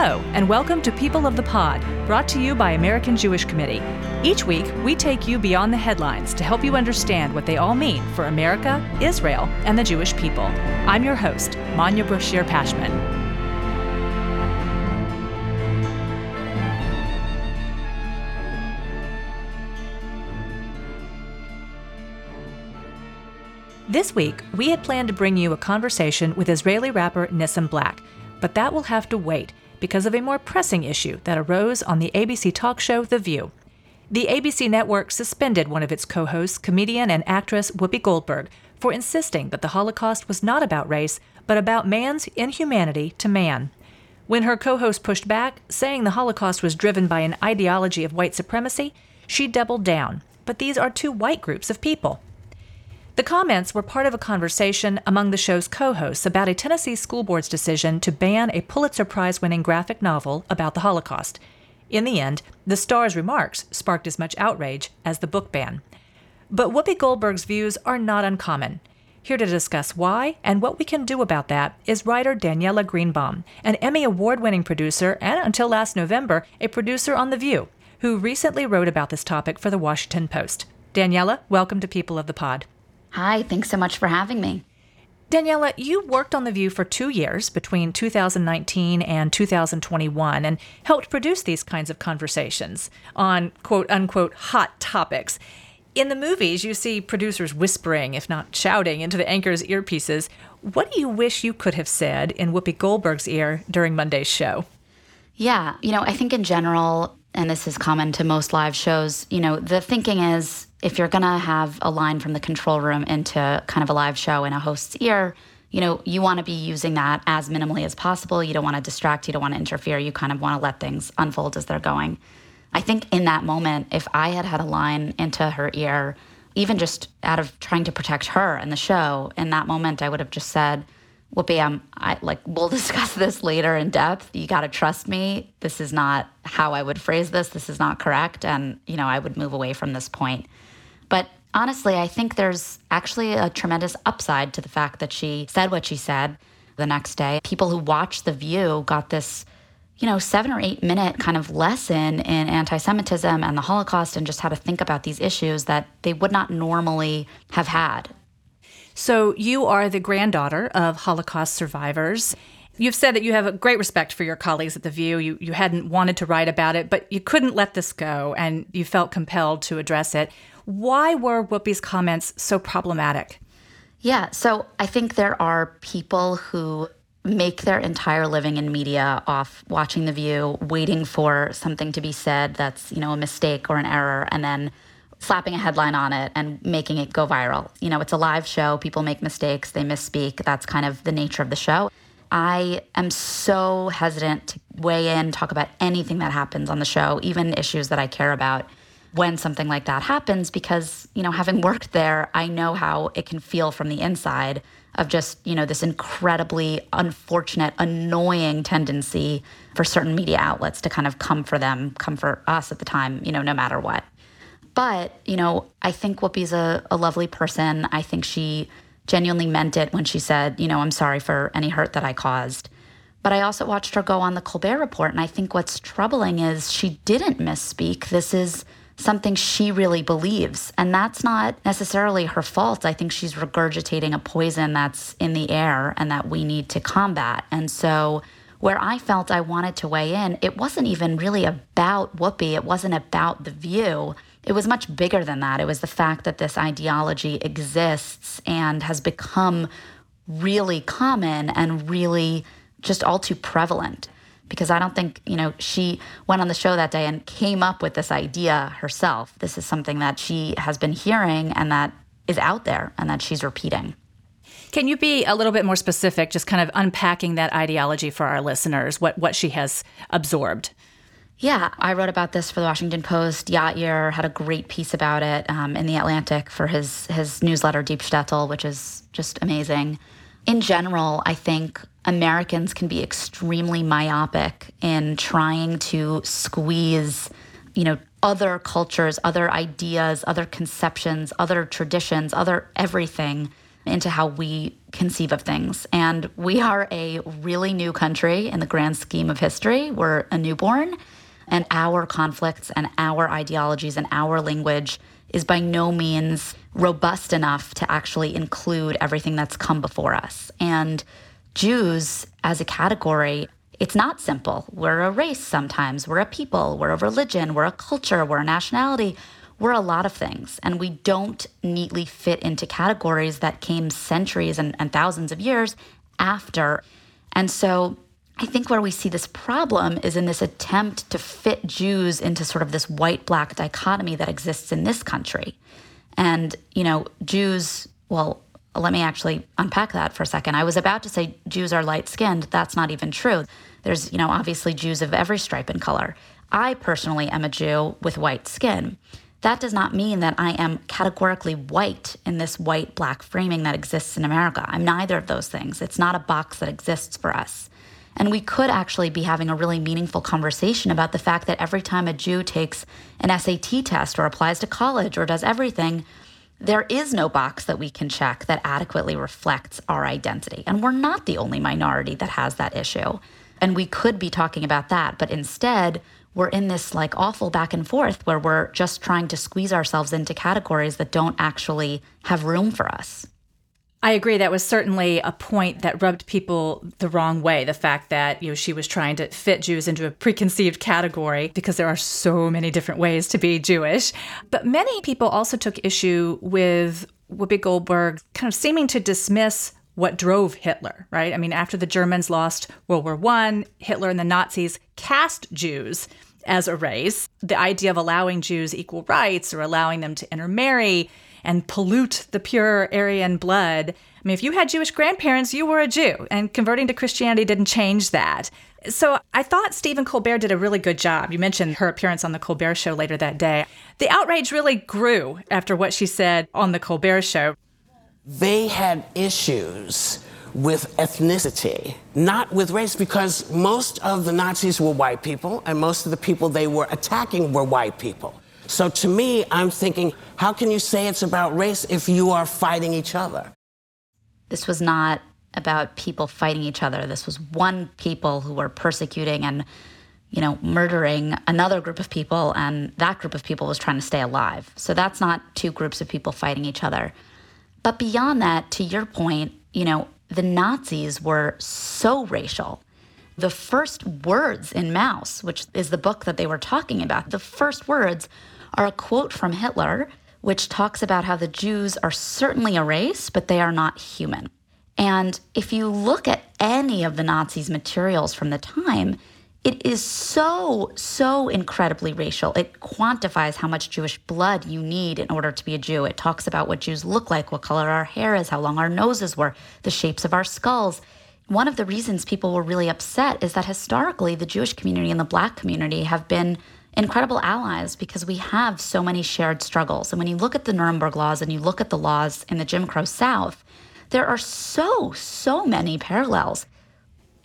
Hello, and welcome to People of the Pod, brought to you by American Jewish Committee. Each week, we take you beyond the headlines to help you understand what they all mean for America, Israel, and the Jewish people. I'm your host, Manya Brachear Pashman. This week, we had planned to bring you a conversation with Israeli rapper Nissim Black, but that will have to wait because of a more pressing issue that arose on the ABC talk show The View. The ABC network suspended one of its co hosts, comedian and actress Whoopi Goldberg, for insisting that the Holocaust was not about race, but about man's inhumanity to man. When her co host pushed back, saying the Holocaust was driven by an ideology of white supremacy, she doubled down. But these are two white groups of people. The comments were part of a conversation among the show's co hosts about a Tennessee school board's decision to ban a Pulitzer Prize winning graphic novel about the Holocaust. In the end, the star's remarks sparked as much outrage as the book ban. But Whoopi Goldberg's views are not uncommon. Here to discuss why and what we can do about that is writer Daniella Greenbaum, an Emmy Award winning producer and, until last November, a producer on The View, who recently wrote about this topic for The Washington Post. Daniella, welcome to People of the Pod. Hi, thanks so much for having me. Daniella, you worked on The View for two years between 2019 and 2021 and helped produce these kinds of conversations on quote unquote hot topics. In the movies, you see producers whispering, if not shouting, into the anchor's earpieces. What do you wish you could have said in Whoopi Goldberg's ear during Monday's show? Yeah, you know, I think in general, and this is common to most live shows, you know, the thinking is if you're going to have a line from the control room into kind of a live show in a host's ear, you know, you want to be using that as minimally as possible. You don't want to distract, you don't want to interfere. You kind of want to let things unfold as they're going. I think in that moment, if I had had a line into her ear, even just out of trying to protect her and the show, in that moment, I would have just said, Whoopi, I'm I like we'll discuss this later in depth. You got to trust me. This is not how I would phrase this. This is not correct, and you know I would move away from this point. But honestly, I think there's actually a tremendous upside to the fact that she said what she said the next day. People who watched The View got this, you know, seven or eight minute kind of lesson in anti Semitism and the Holocaust and just how to think about these issues that they would not normally have had. So, you are the granddaughter of Holocaust survivors. You've said that you have a great respect for your colleagues at The View. You, you hadn't wanted to write about it, but you couldn't let this go and you felt compelled to address it. Why were Whoopi's comments so problematic? Yeah, so I think there are people who make their entire living in media off watching The View, waiting for something to be said that's, you know, a mistake or an error, and then slapping a headline on it and making it go viral. You know, it's a live show. People make mistakes, they misspeak. That's kind of the nature of the show. I am so hesitant to weigh in, talk about anything that happens on the show, even issues that I care about when something like that happens because, you know, having worked there, I know how it can feel from the inside of just, you know, this incredibly unfortunate, annoying tendency for certain media outlets to kind of come for them, come for us at the time, you know, no matter what. But, you know, I think Whoopi's a, a lovely person. I think she genuinely meant it when she said, you know, I'm sorry for any hurt that I caused. But I also watched her go on the Colbert Report. And I think what's troubling is she didn't misspeak. This is something she really believes. And that's not necessarily her fault. I think she's regurgitating a poison that's in the air and that we need to combat. And so, where I felt I wanted to weigh in, it wasn't even really about Whoopi, it wasn't about the view it was much bigger than that. It was the fact that this ideology exists and has become really common and really just all too prevalent. Because I don't think, you know, she went on the show that day and came up with this idea herself. This is something that she has been hearing and that is out there and that she's repeating. Can you be a little bit more specific, just kind of unpacking that ideology for our listeners, what, what she has absorbed? Yeah, I wrote about this for the Washington Post. Yair had a great piece about it um, in the Atlantic for his his newsletter Deep Shtetl, which is just amazing. In general, I think Americans can be extremely myopic in trying to squeeze, you know, other cultures, other ideas, other conceptions, other traditions, other everything into how we conceive of things. And we are a really new country in the grand scheme of history. We're a newborn, and our conflicts and our ideologies and our language is by no means robust enough to actually include everything that's come before us. And Jews as a category, it's not simple. We're a race sometimes, we're a people, we're a religion, we're a culture, we're a nationality. We're a lot of things, and we don't neatly fit into categories that came centuries and, and thousands of years after. And so I think where we see this problem is in this attempt to fit Jews into sort of this white black dichotomy that exists in this country. And, you know, Jews, well, let me actually unpack that for a second. I was about to say Jews are light skinned. That's not even true. There's, you know, obviously Jews of every stripe and color. I personally am a Jew with white skin. That does not mean that I am categorically white in this white black framing that exists in America. I'm neither of those things. It's not a box that exists for us. And we could actually be having a really meaningful conversation about the fact that every time a Jew takes an SAT test or applies to college or does everything, there is no box that we can check that adequately reflects our identity. And we're not the only minority that has that issue. And we could be talking about that. But instead, we're in this like awful back and forth where we're just trying to squeeze ourselves into categories that don't actually have room for us. I agree. That was certainly a point that rubbed people the wrong way. The fact that you know she was trying to fit Jews into a preconceived category because there are so many different ways to be Jewish. But many people also took issue with Whoopi Goldberg kind of seeming to dismiss what drove Hitler. Right? I mean, after the Germans lost World War One, Hitler and the Nazis cast Jews as a race. The idea of allowing Jews equal rights or allowing them to intermarry and pollute the pure Aryan blood. I mean, if you had Jewish grandparents, you were a Jew, and converting to Christianity didn't change that. So I thought Stephen Colbert did a really good job. You mentioned her appearance on the Colbert Show later that day. The outrage really grew after what she said on the Colbert Show. They had issues with ethnicity, not with race, because most of the Nazis were white people, and most of the people they were attacking were white people. So to me, I'm thinking, how can you say it's about race if you are fighting each other? This was not about people fighting each other. This was one people who were persecuting and, you know, murdering another group of people, and that group of people was trying to stay alive. So that's not two groups of people fighting each other. But beyond that, to your point, you know, the Nazis were so racial. The first words in Maus, which is the book that they were talking about, the first words are a quote from Hitler, which talks about how the Jews are certainly a race, but they are not human. And if you look at any of the Nazis' materials from the time, it is so, so incredibly racial. It quantifies how much Jewish blood you need in order to be a Jew. It talks about what Jews look like, what color our hair is, how long our noses were, the shapes of our skulls. One of the reasons people were really upset is that historically the Jewish community and the black community have been incredible allies because we have so many shared struggles. And when you look at the Nuremberg laws and you look at the laws in the Jim Crow South, there are so, so many parallels.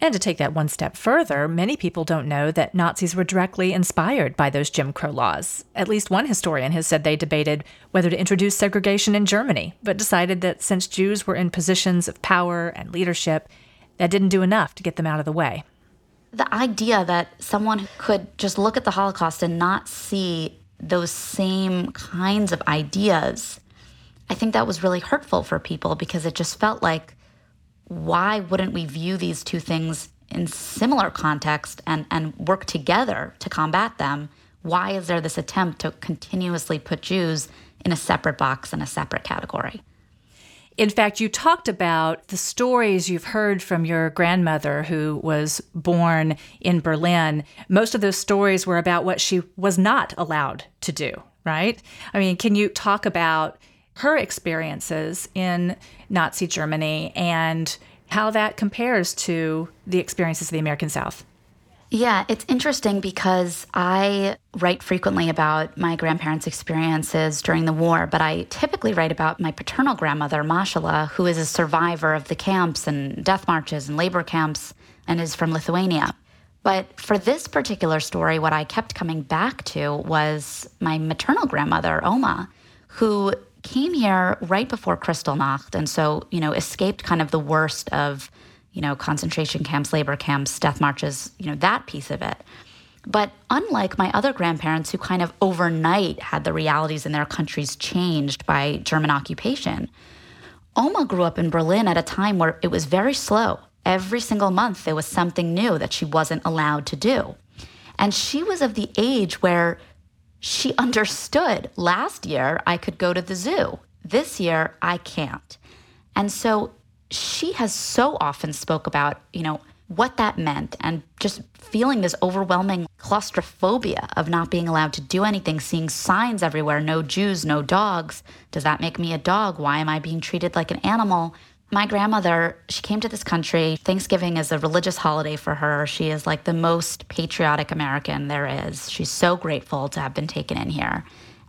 And to take that one step further, many people don't know that Nazis were directly inspired by those Jim Crow laws. At least one historian has said they debated whether to introduce segregation in Germany, but decided that since Jews were in positions of power and leadership, that didn't do enough to get them out of the way the idea that someone could just look at the Holocaust and not see those same kinds of ideas, I think that was really hurtful for people because it just felt like, why wouldn't we view these two things in similar context and, and work together to combat them? Why is there this attempt to continuously put Jews in a separate box in a separate category? In fact, you talked about the stories you've heard from your grandmother who was born in Berlin. Most of those stories were about what she was not allowed to do, right? I mean, can you talk about her experiences in Nazi Germany and how that compares to the experiences of the American South? Yeah, it's interesting because I write frequently about my grandparents' experiences during the war, but I typically write about my paternal grandmother, Mashala, who is a survivor of the camps and death marches and labor camps and is from Lithuania. But for this particular story, what I kept coming back to was my maternal grandmother, Oma, who came here right before Kristallnacht, and so, you know, escaped kind of the worst of, you know, concentration camps, labor camps, death marches, you know, that piece of it. But unlike my other grandparents who kind of overnight had the realities in their countries changed by German occupation, Oma grew up in Berlin at a time where it was very slow. Every single month, there was something new that she wasn't allowed to do. And she was of the age where she understood last year I could go to the zoo. This year I can't. And so she has so often spoke about, you know, what that meant and just feeling this overwhelming claustrophobia of not being allowed to do anything, seeing signs everywhere, no Jews, no dogs. Does that make me a dog? Why am I being treated like an animal? My grandmother, she came to this country. Thanksgiving is a religious holiday for her. She is like the most patriotic American there is. She's so grateful to have been taken in here.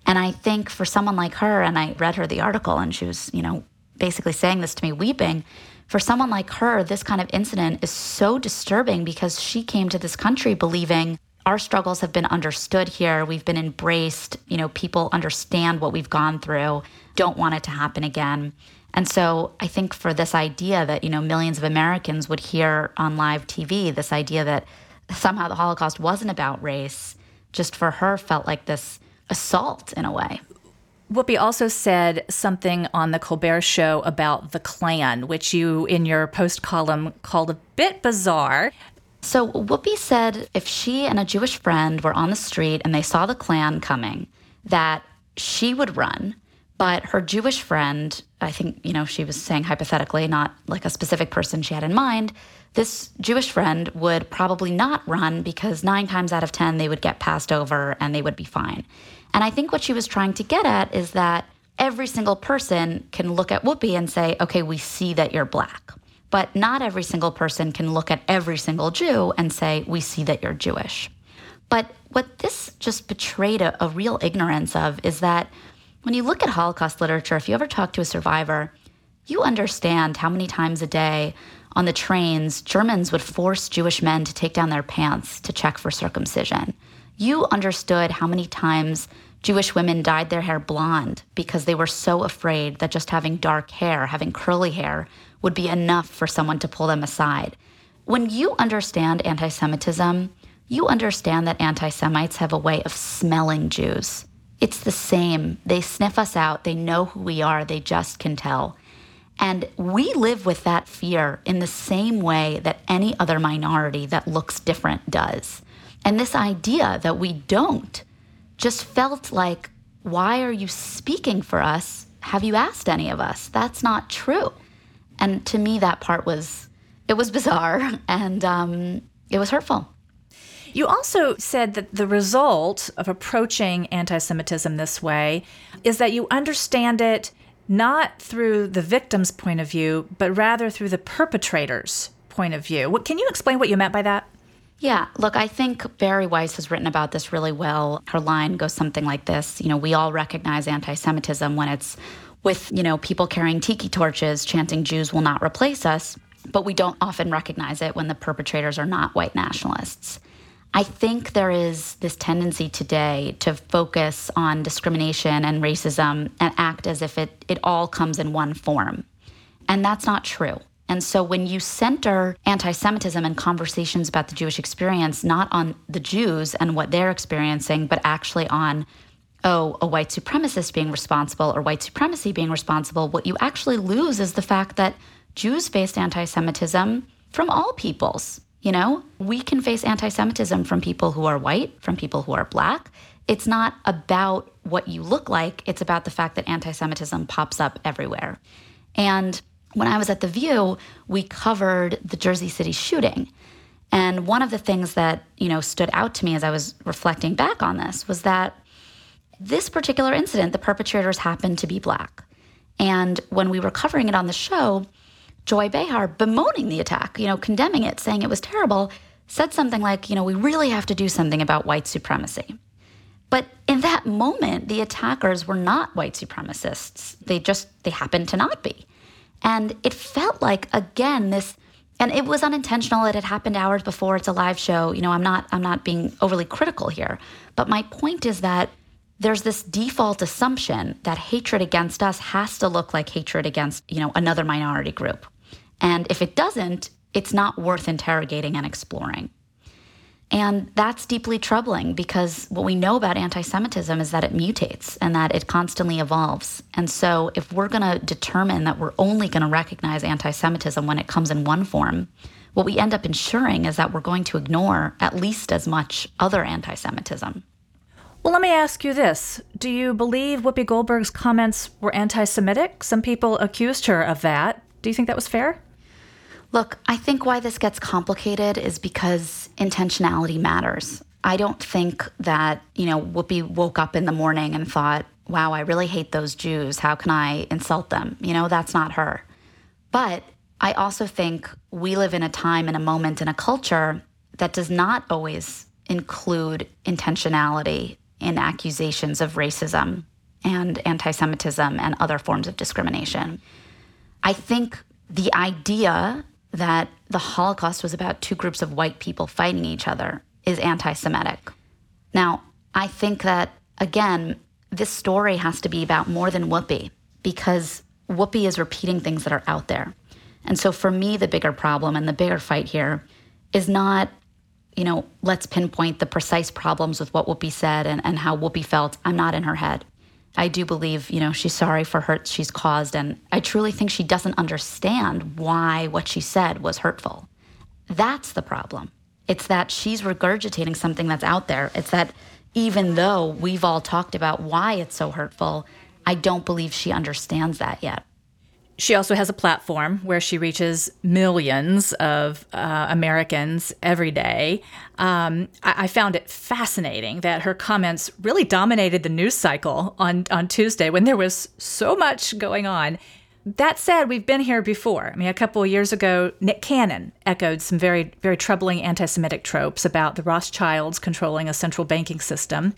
And I think for someone like her, and I read her the article and she was, you know, basically saying this to me, weeping. For someone like her, this kind of incident is so disturbing because she came to this country believing our struggles have been understood here. We've been embraced. You know, people understand what we've gone through, don't want it to happen again. And so I think for this idea that, you know, millions of Americans would hear on live TV, this idea that somehow the Holocaust wasn't about race, just for her felt like this assault in a way. Whoopi also said something on the Colbert Show about the Klan, which you, in your post column, called a bit bizarre. So Whoopi said if she and a Jewish friend were on the street and they saw the Klan coming, that she would run but her Jewish friend, I think, you know, she was saying hypothetically, not like a specific person she had in mind, this Jewish friend would probably not run because nine times out of 10, they would get passed over and they would be fine. And I think what she was trying to get at is that every single person can look at Whoopi and say, okay, we see that you're black. But not every single person can look at every single Jew and say, we see that you're Jewish. But what this just betrayed a, a real ignorance of is that when you look at Holocaust literature, if you ever talk to a survivor, you understand how many times a day on the trains Germans would force Jewish men to take down their pants to check for circumcision. You understood how many times Jewish women dyed their hair blonde because they were so afraid that just having dark hair, having curly hair, would be enough for someone to pull them aside. When you understand anti Semitism, you understand that anti Semites have a way of smelling Jews. It's the same. They sniff us out. They know who we are. They just can tell. And we live with that fear in the same way that any other minority that looks different does. And this idea that we don't just felt like, why are you speaking for us? Have you asked any of us? That's not true. And to me, that part was, it was bizarre and um, it was hurtful. You also said that the result of approaching anti Semitism this way is that you understand it not through the victim's point of view, but rather through the perpetrator's point of view. What, can you explain what you meant by that? Yeah, look, I think Bari Weiss has written about this really well. Her line goes something like this You know, we all recognize anti Semitism when it's with, you know, people carrying tiki torches chanting Jews will not replace us, but we don't often recognize it when the perpetrators are not white nationalists. I think there is this tendency today to focus on discrimination and racism and act as if it, it all comes in one form. And that's not true. And so when you center anti Semitism and conversations about the Jewish experience not on the Jews and what they're experiencing, but actually on, oh, a white supremacist being responsible or white supremacy being responsible, what you actually lose is the fact that Jews faced anti Semitism from all peoples. You know, we can face anti Semitism from people who are white, from people who are black. It's not about what you look like, it's about the fact that anti Semitism pops up everywhere. And when I was at The View, we covered the Jersey City shooting. And one of the things that, you know, stood out to me as I was reflecting back on this was that this particular incident, the perpetrators happened to be black. And when we were covering it on the show, Joy Behar bemoaning the attack, you know, condemning it, saying it was terrible, said something like, you know, we really have to do something about white supremacy. But in that moment, the attackers were not white supremacists. They just, they happened to not be. And it felt like, again, this, and it was unintentional. It had happened hours before. It's a live show. You know, I'm not, I'm not being overly critical here. But my point is that there's this default assumption that hatred against us has to look like hatred against, you know, another minority group. And if it doesn't, it's not worth interrogating and exploring. And that's deeply troubling because what we know about anti Semitism is that it mutates and that it constantly evolves. And so, if we're going to determine that we're only going to recognize anti Semitism when it comes in one form, what we end up ensuring is that we're going to ignore at least as much other anti Semitism. Well, let me ask you this. Do you believe Whoopi Goldberg's comments were anti Semitic? Some people accused her of that. Do you think that was fair? Look, I think why this gets complicated is because intentionality matters. I don't think that, you know, Whoopi woke up in the morning and thought, wow, I really hate those Jews. How can I insult them? You know, that's not her. But I also think we live in a time and a moment in a culture that does not always include intentionality in accusations of racism and anti Semitism and other forms of discrimination. I think the idea that the Holocaust was about two groups of white people fighting each other is anti Semitic. Now, I think that, again, this story has to be about more than Whoopi because Whoopi is repeating things that are out there. And so for me, the bigger problem and the bigger fight here is not, you know, let's pinpoint the precise problems with what Whoopi said and, and how Whoopi felt. I'm not in her head. I do believe, you know, she's sorry for hurts she's caused. And I truly think she doesn't understand why what she said was hurtful. That's the problem. It's that she's regurgitating something that's out there. It's that even though we've all talked about why it's so hurtful, I don't believe she understands that yet. She also has a platform where she reaches millions of uh, Americans every day. Um, I-, I, found it fascinating that her comments really dominated the news cycle on, on Tuesday when there was so much going on. That said, we've been here before. I mean, a couple of years ago, Nick Cannon echoed some very, very troubling anti Semitic tropes about the Rothschilds controlling a central banking system.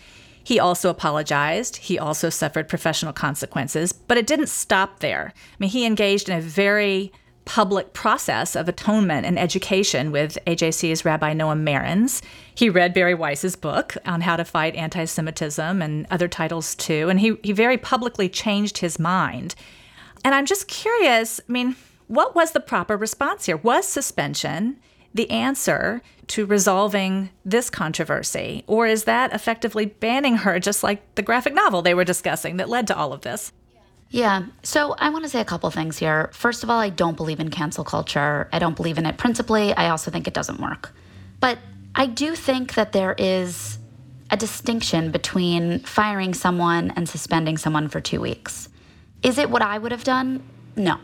He also apologized. He also suffered professional consequences, but it didn't stop there. I mean, he engaged in a very public process of atonement and education with AJC's Rabbi Noam Marans. He read Bari Weiss's book on how to fight anti Semitism and other titles too, and he, he very publicly changed his mind. And I'm just curious I mean, what was the proper response here? Was suspension the answer to resolving this controversy? Or is that effectively banning her, just like the graphic novel they were discussing that led to all of this? Yeah. So I want to say a couple things here. First of all, I don't believe in cancel culture. I don't believe in it principally. I also think it doesn't work. But I do think that there is a distinction between firing someone and suspending someone for two weeks. Is it what I would have done? No.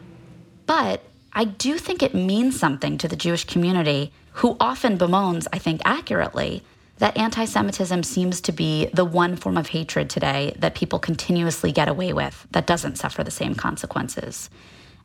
But I do think it means something to the Jewish community, who often bemoans, I think accurately, that anti Semitism seems to be the one form of hatred today that people continuously get away with that doesn't suffer the same consequences.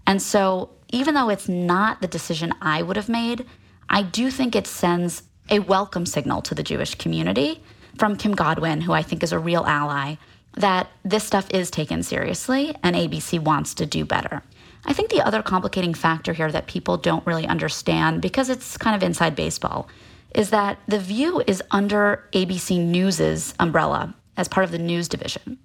And so, even though it's not the decision I would have made, I do think it sends a welcome signal to the Jewish community from Kim Godwin, who I think is a real ally, that this stuff is taken seriously and ABC wants to do better. I think the other complicating factor here that people don't really understand because it's kind of inside baseball is that The View is under ABC News's umbrella as part of the news division.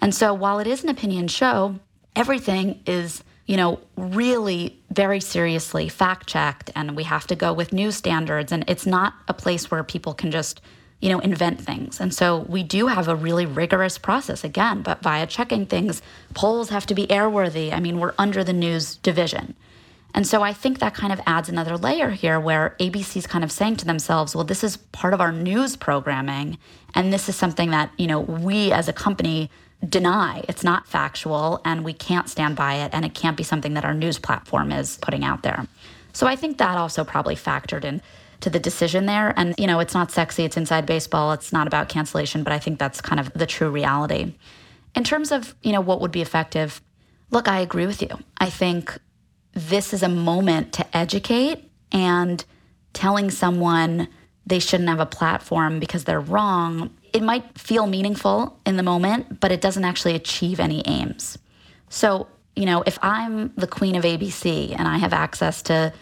And so while it is an opinion show, everything is, you know, really very seriously fact checked and we have to go with news standards and it's not a place where people can just you know, invent things. And so we do have a really rigorous process again, but via checking things, polls have to be airworthy. I mean, we're under the news division. And so I think that kind of adds another layer here where ABC's kind of saying to themselves, well, this is part of our news programming. And this is something that, you know, we as a company deny. It's not factual and we can't stand by it. And it can't be something that our news platform is putting out there. So I think that also probably factored in to the decision there. And, you know, it's not sexy, it's inside baseball, it's not about cancellation, but I think that's kind of the true reality. In terms of, you know, what would be effective, look, I agree with you. I think this is a moment to educate and telling someone they shouldn't have a platform because they're wrong. It might feel meaningful in the moment, but it doesn't actually achieve any aims. So, you know, if I'm the queen of ABC and I have access to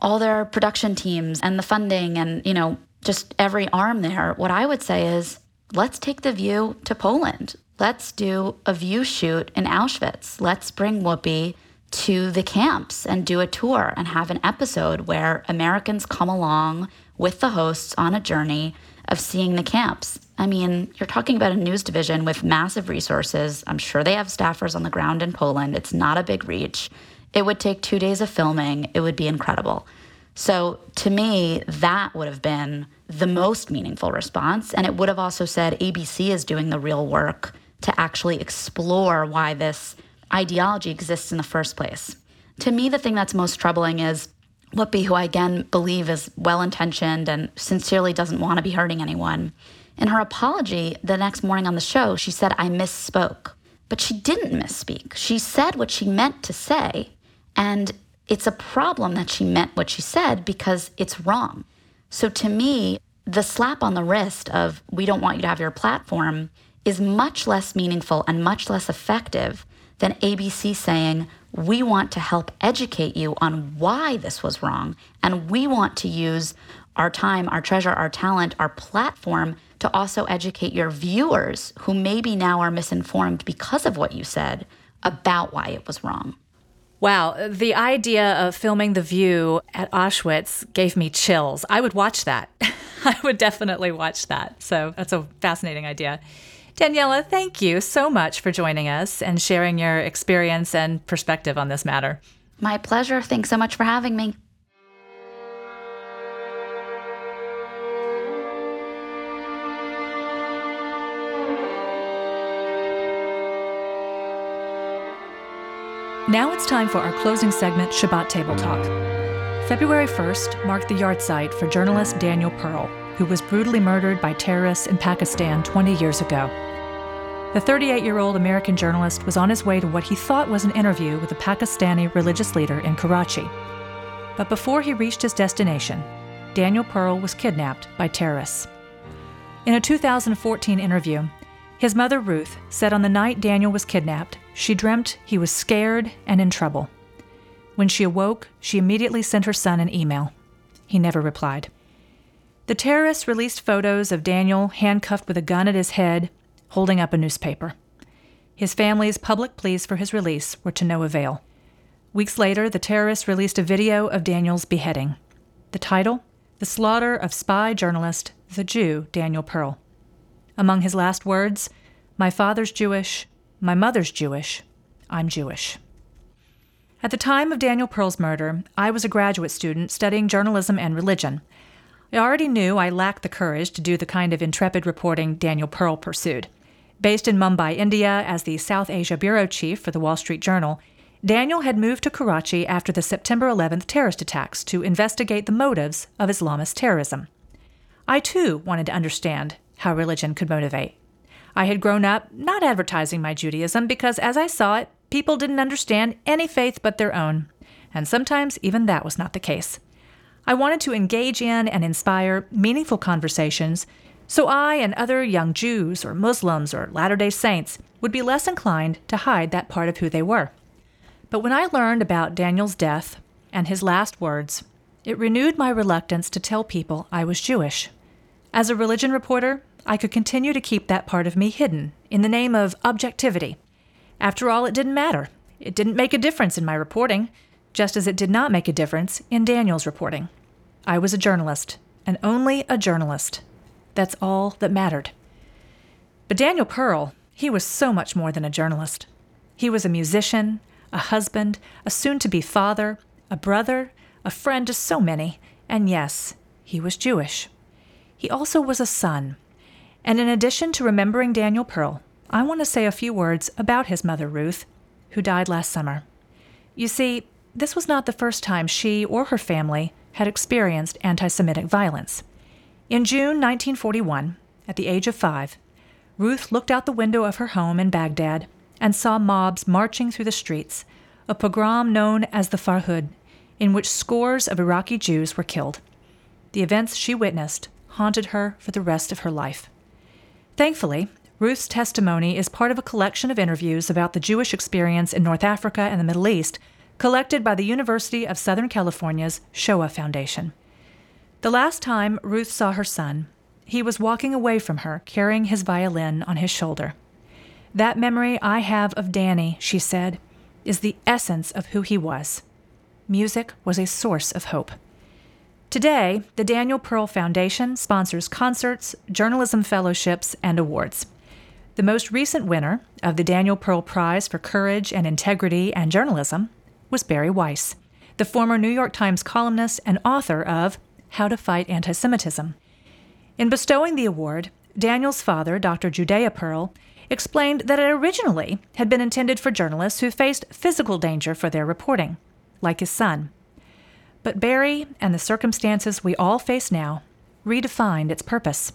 all their production teams and the funding and, you know, just every arm there, what I would say is let's take the view to Poland. Let's do a view shoot in Auschwitz. Let's bring Whoopi to the camps and do a tour and have an episode where Americans come along with the hosts on a journey of seeing the camps. I mean, you're talking about a news division with massive resources. I'm sure they have staffers on the ground in Poland. It's not a big reach. It would take two days of filming, it would be incredible. So to me, that would have been the most meaningful response. And it would have also said ABC is doing the real work to actually explore why this ideology exists in the first place. To me, the thing that's most troubling is Whoopi, who I again believe is well intentioned and sincerely doesn't want to be hurting anyone. In her apology the next morning on the show, she said, I misspoke. But she didn't misspeak. She said what she meant to say. And it's a problem that she meant what she said because it's wrong. So to me, the slap on the wrist of, we don't want you to have your platform, is much less meaningful and much less effective than ABC saying, we want to help educate you on why this was wrong. And we want to use our time, our treasure, our talent, our platform to also educate your viewers who maybe now are misinformed because of what you said about why it was wrong. Wow, the idea of filming The View at Auschwitz gave me chills. I would watch that. I would definitely watch that. So that's a fascinating idea. Daniella, thank you so much for joining us and sharing your experience and perspective on this matter. My pleasure. Thanks so much for having me. Now it's time for our closing segment, Shabbat Table Talk. February 1st marked the yahrzeit for journalist Daniel Pearl, who was brutally murdered by terrorists in Pakistan 20 years ago. The 38 year old American journalist was on his way to what he thought was an interview with a Pakistani religious leader in Karachi. But before he reached his destination, Daniel Pearl was kidnapped by terrorists. In a 2014 interview, his mother, Ruth, said on the night Daniel was kidnapped, she dreamt he was scared and in trouble. When she awoke, she immediately sent her son an email. He never replied. The terrorists released photos of Daniel handcuffed with a gun at his head, holding up a newspaper. His family's public pleas for his release were to no avail. Weeks later, the terrorists released a video of Daniel's beheading. The title? The Slaughter of Spy Journalist, the Jew Daniel Pearl. Among his last words, My father's Jewish, my mother's Jewish, I'm Jewish. At the time of Daniel Pearl's murder, I was a graduate student studying journalism and religion. I already knew I lacked the courage to do the kind of intrepid reporting Daniel Pearl pursued. Based in Mumbai, India, as the South Asia bureau chief for the Wall Street Journal, Daniel had moved to Karachi after the September 11th terrorist attacks to investigate the motives of Islamist terrorism. I too wanted to understand how religion could motivate. I had grown up not advertising my Judaism because, as I saw it, people didn't understand any faith but their own, and sometimes even that was not the case. I wanted to engage in and inspire meaningful conversations so I and other young Jews or Muslims or Latter day Saints would be less inclined to hide that part of who they were. But when I learned about Daniel's death and his last words, it renewed my reluctance to tell people I was Jewish. As a religion reporter, I could continue to keep that part of me hidden in the name of objectivity. After all, it didn't matter. It didn't make a difference in my reporting, just as it did not make a difference in Daniel's reporting. I was a journalist, and only a journalist. That's all that mattered. But Daniel Pearl, he was so much more than a journalist. He was a musician, a husband, a soon to be father, a brother, a friend to so many, and yes, he was Jewish. He also was a son. And in addition to remembering Daniel Pearl, I want to say a few words about his mother, Ruth, who died last summer. You see, this was not the first time she or her family had experienced anti Semitic violence. In June 1941, at the age of five, Ruth looked out the window of her home in Baghdad and saw mobs marching through the streets, a pogrom known as the Farhud, in which scores of Iraqi Jews were killed. The events she witnessed haunted her for the rest of her life. Thankfully, Ruth's testimony is part of a collection of interviews about the Jewish experience in North Africa and the Middle East collected by the University of Southern California's Shoah Foundation. The last time Ruth saw her son, he was walking away from her, carrying his violin on his shoulder. That memory I have of Danny, she said, is the essence of who he was. Music was a source of hope. Today, the Daniel Pearl Foundation sponsors concerts, journalism fellowships, and awards. The most recent winner of the Daniel Pearl Prize for Courage and Integrity and Journalism was Bari Weiss, the former New York Times columnist and author of How to Fight Anti Semitism. In bestowing the award, Daniel's father, Dr. Judea Pearl, explained that it originally had been intended for journalists who faced physical danger for their reporting, like his son. But Bari and the circumstances we all face now redefined its purpose.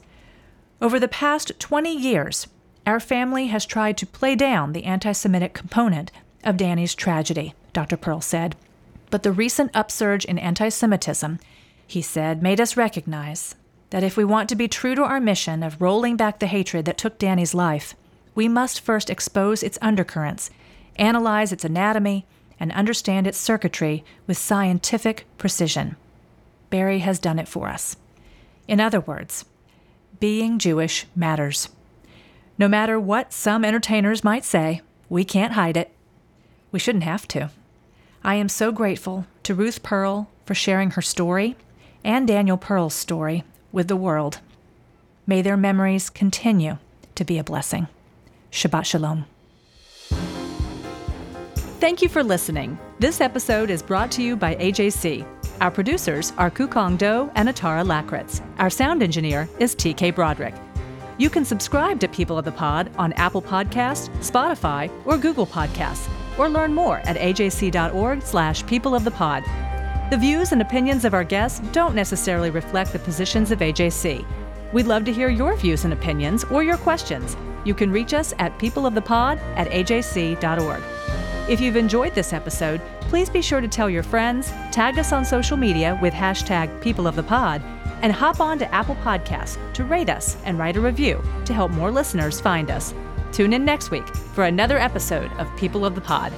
Over the past 20 years, our family has tried to play down the anti Semitic component of Danny's tragedy, Dr. Pearl said. But the recent upsurge in anti Semitism, he said, made us recognize that if we want to be true to our mission of rolling back the hatred that took Danny's life, we must first expose its undercurrents, analyze its anatomy, and understand its circuitry with scientific precision. Bari has done it for us. In other words, being Jewish matters. No matter what some entertainers might say, we can't hide it. We shouldn't have to. I am so grateful to Ruth Pearl for sharing her story and Daniel Pearl's story with the world. May their memories continue to be a blessing. Shabbat Shalom. Thank you for listening. This episode is brought to you by AJC. Our producers are Kukong Do and Atara Lakritz. Our sound engineer is TK Broderick. You can subscribe to People of the Pod on Apple Podcasts, Spotify, or Google Podcasts, or learn more at ajc.org slash people of the pod. The views and opinions of our guests don't necessarily reflect the positions of AJC. We'd love to hear your views and opinions or your questions. You can reach us at peopleofthepod at ajc.org. If you've enjoyed this episode, please be sure to tell your friends, tag us on social media with hashtag peopleofthepod, and hop on to Apple Podcasts to rate us and write a review to help more listeners find us. Tune in next week for another episode of People of the Pod.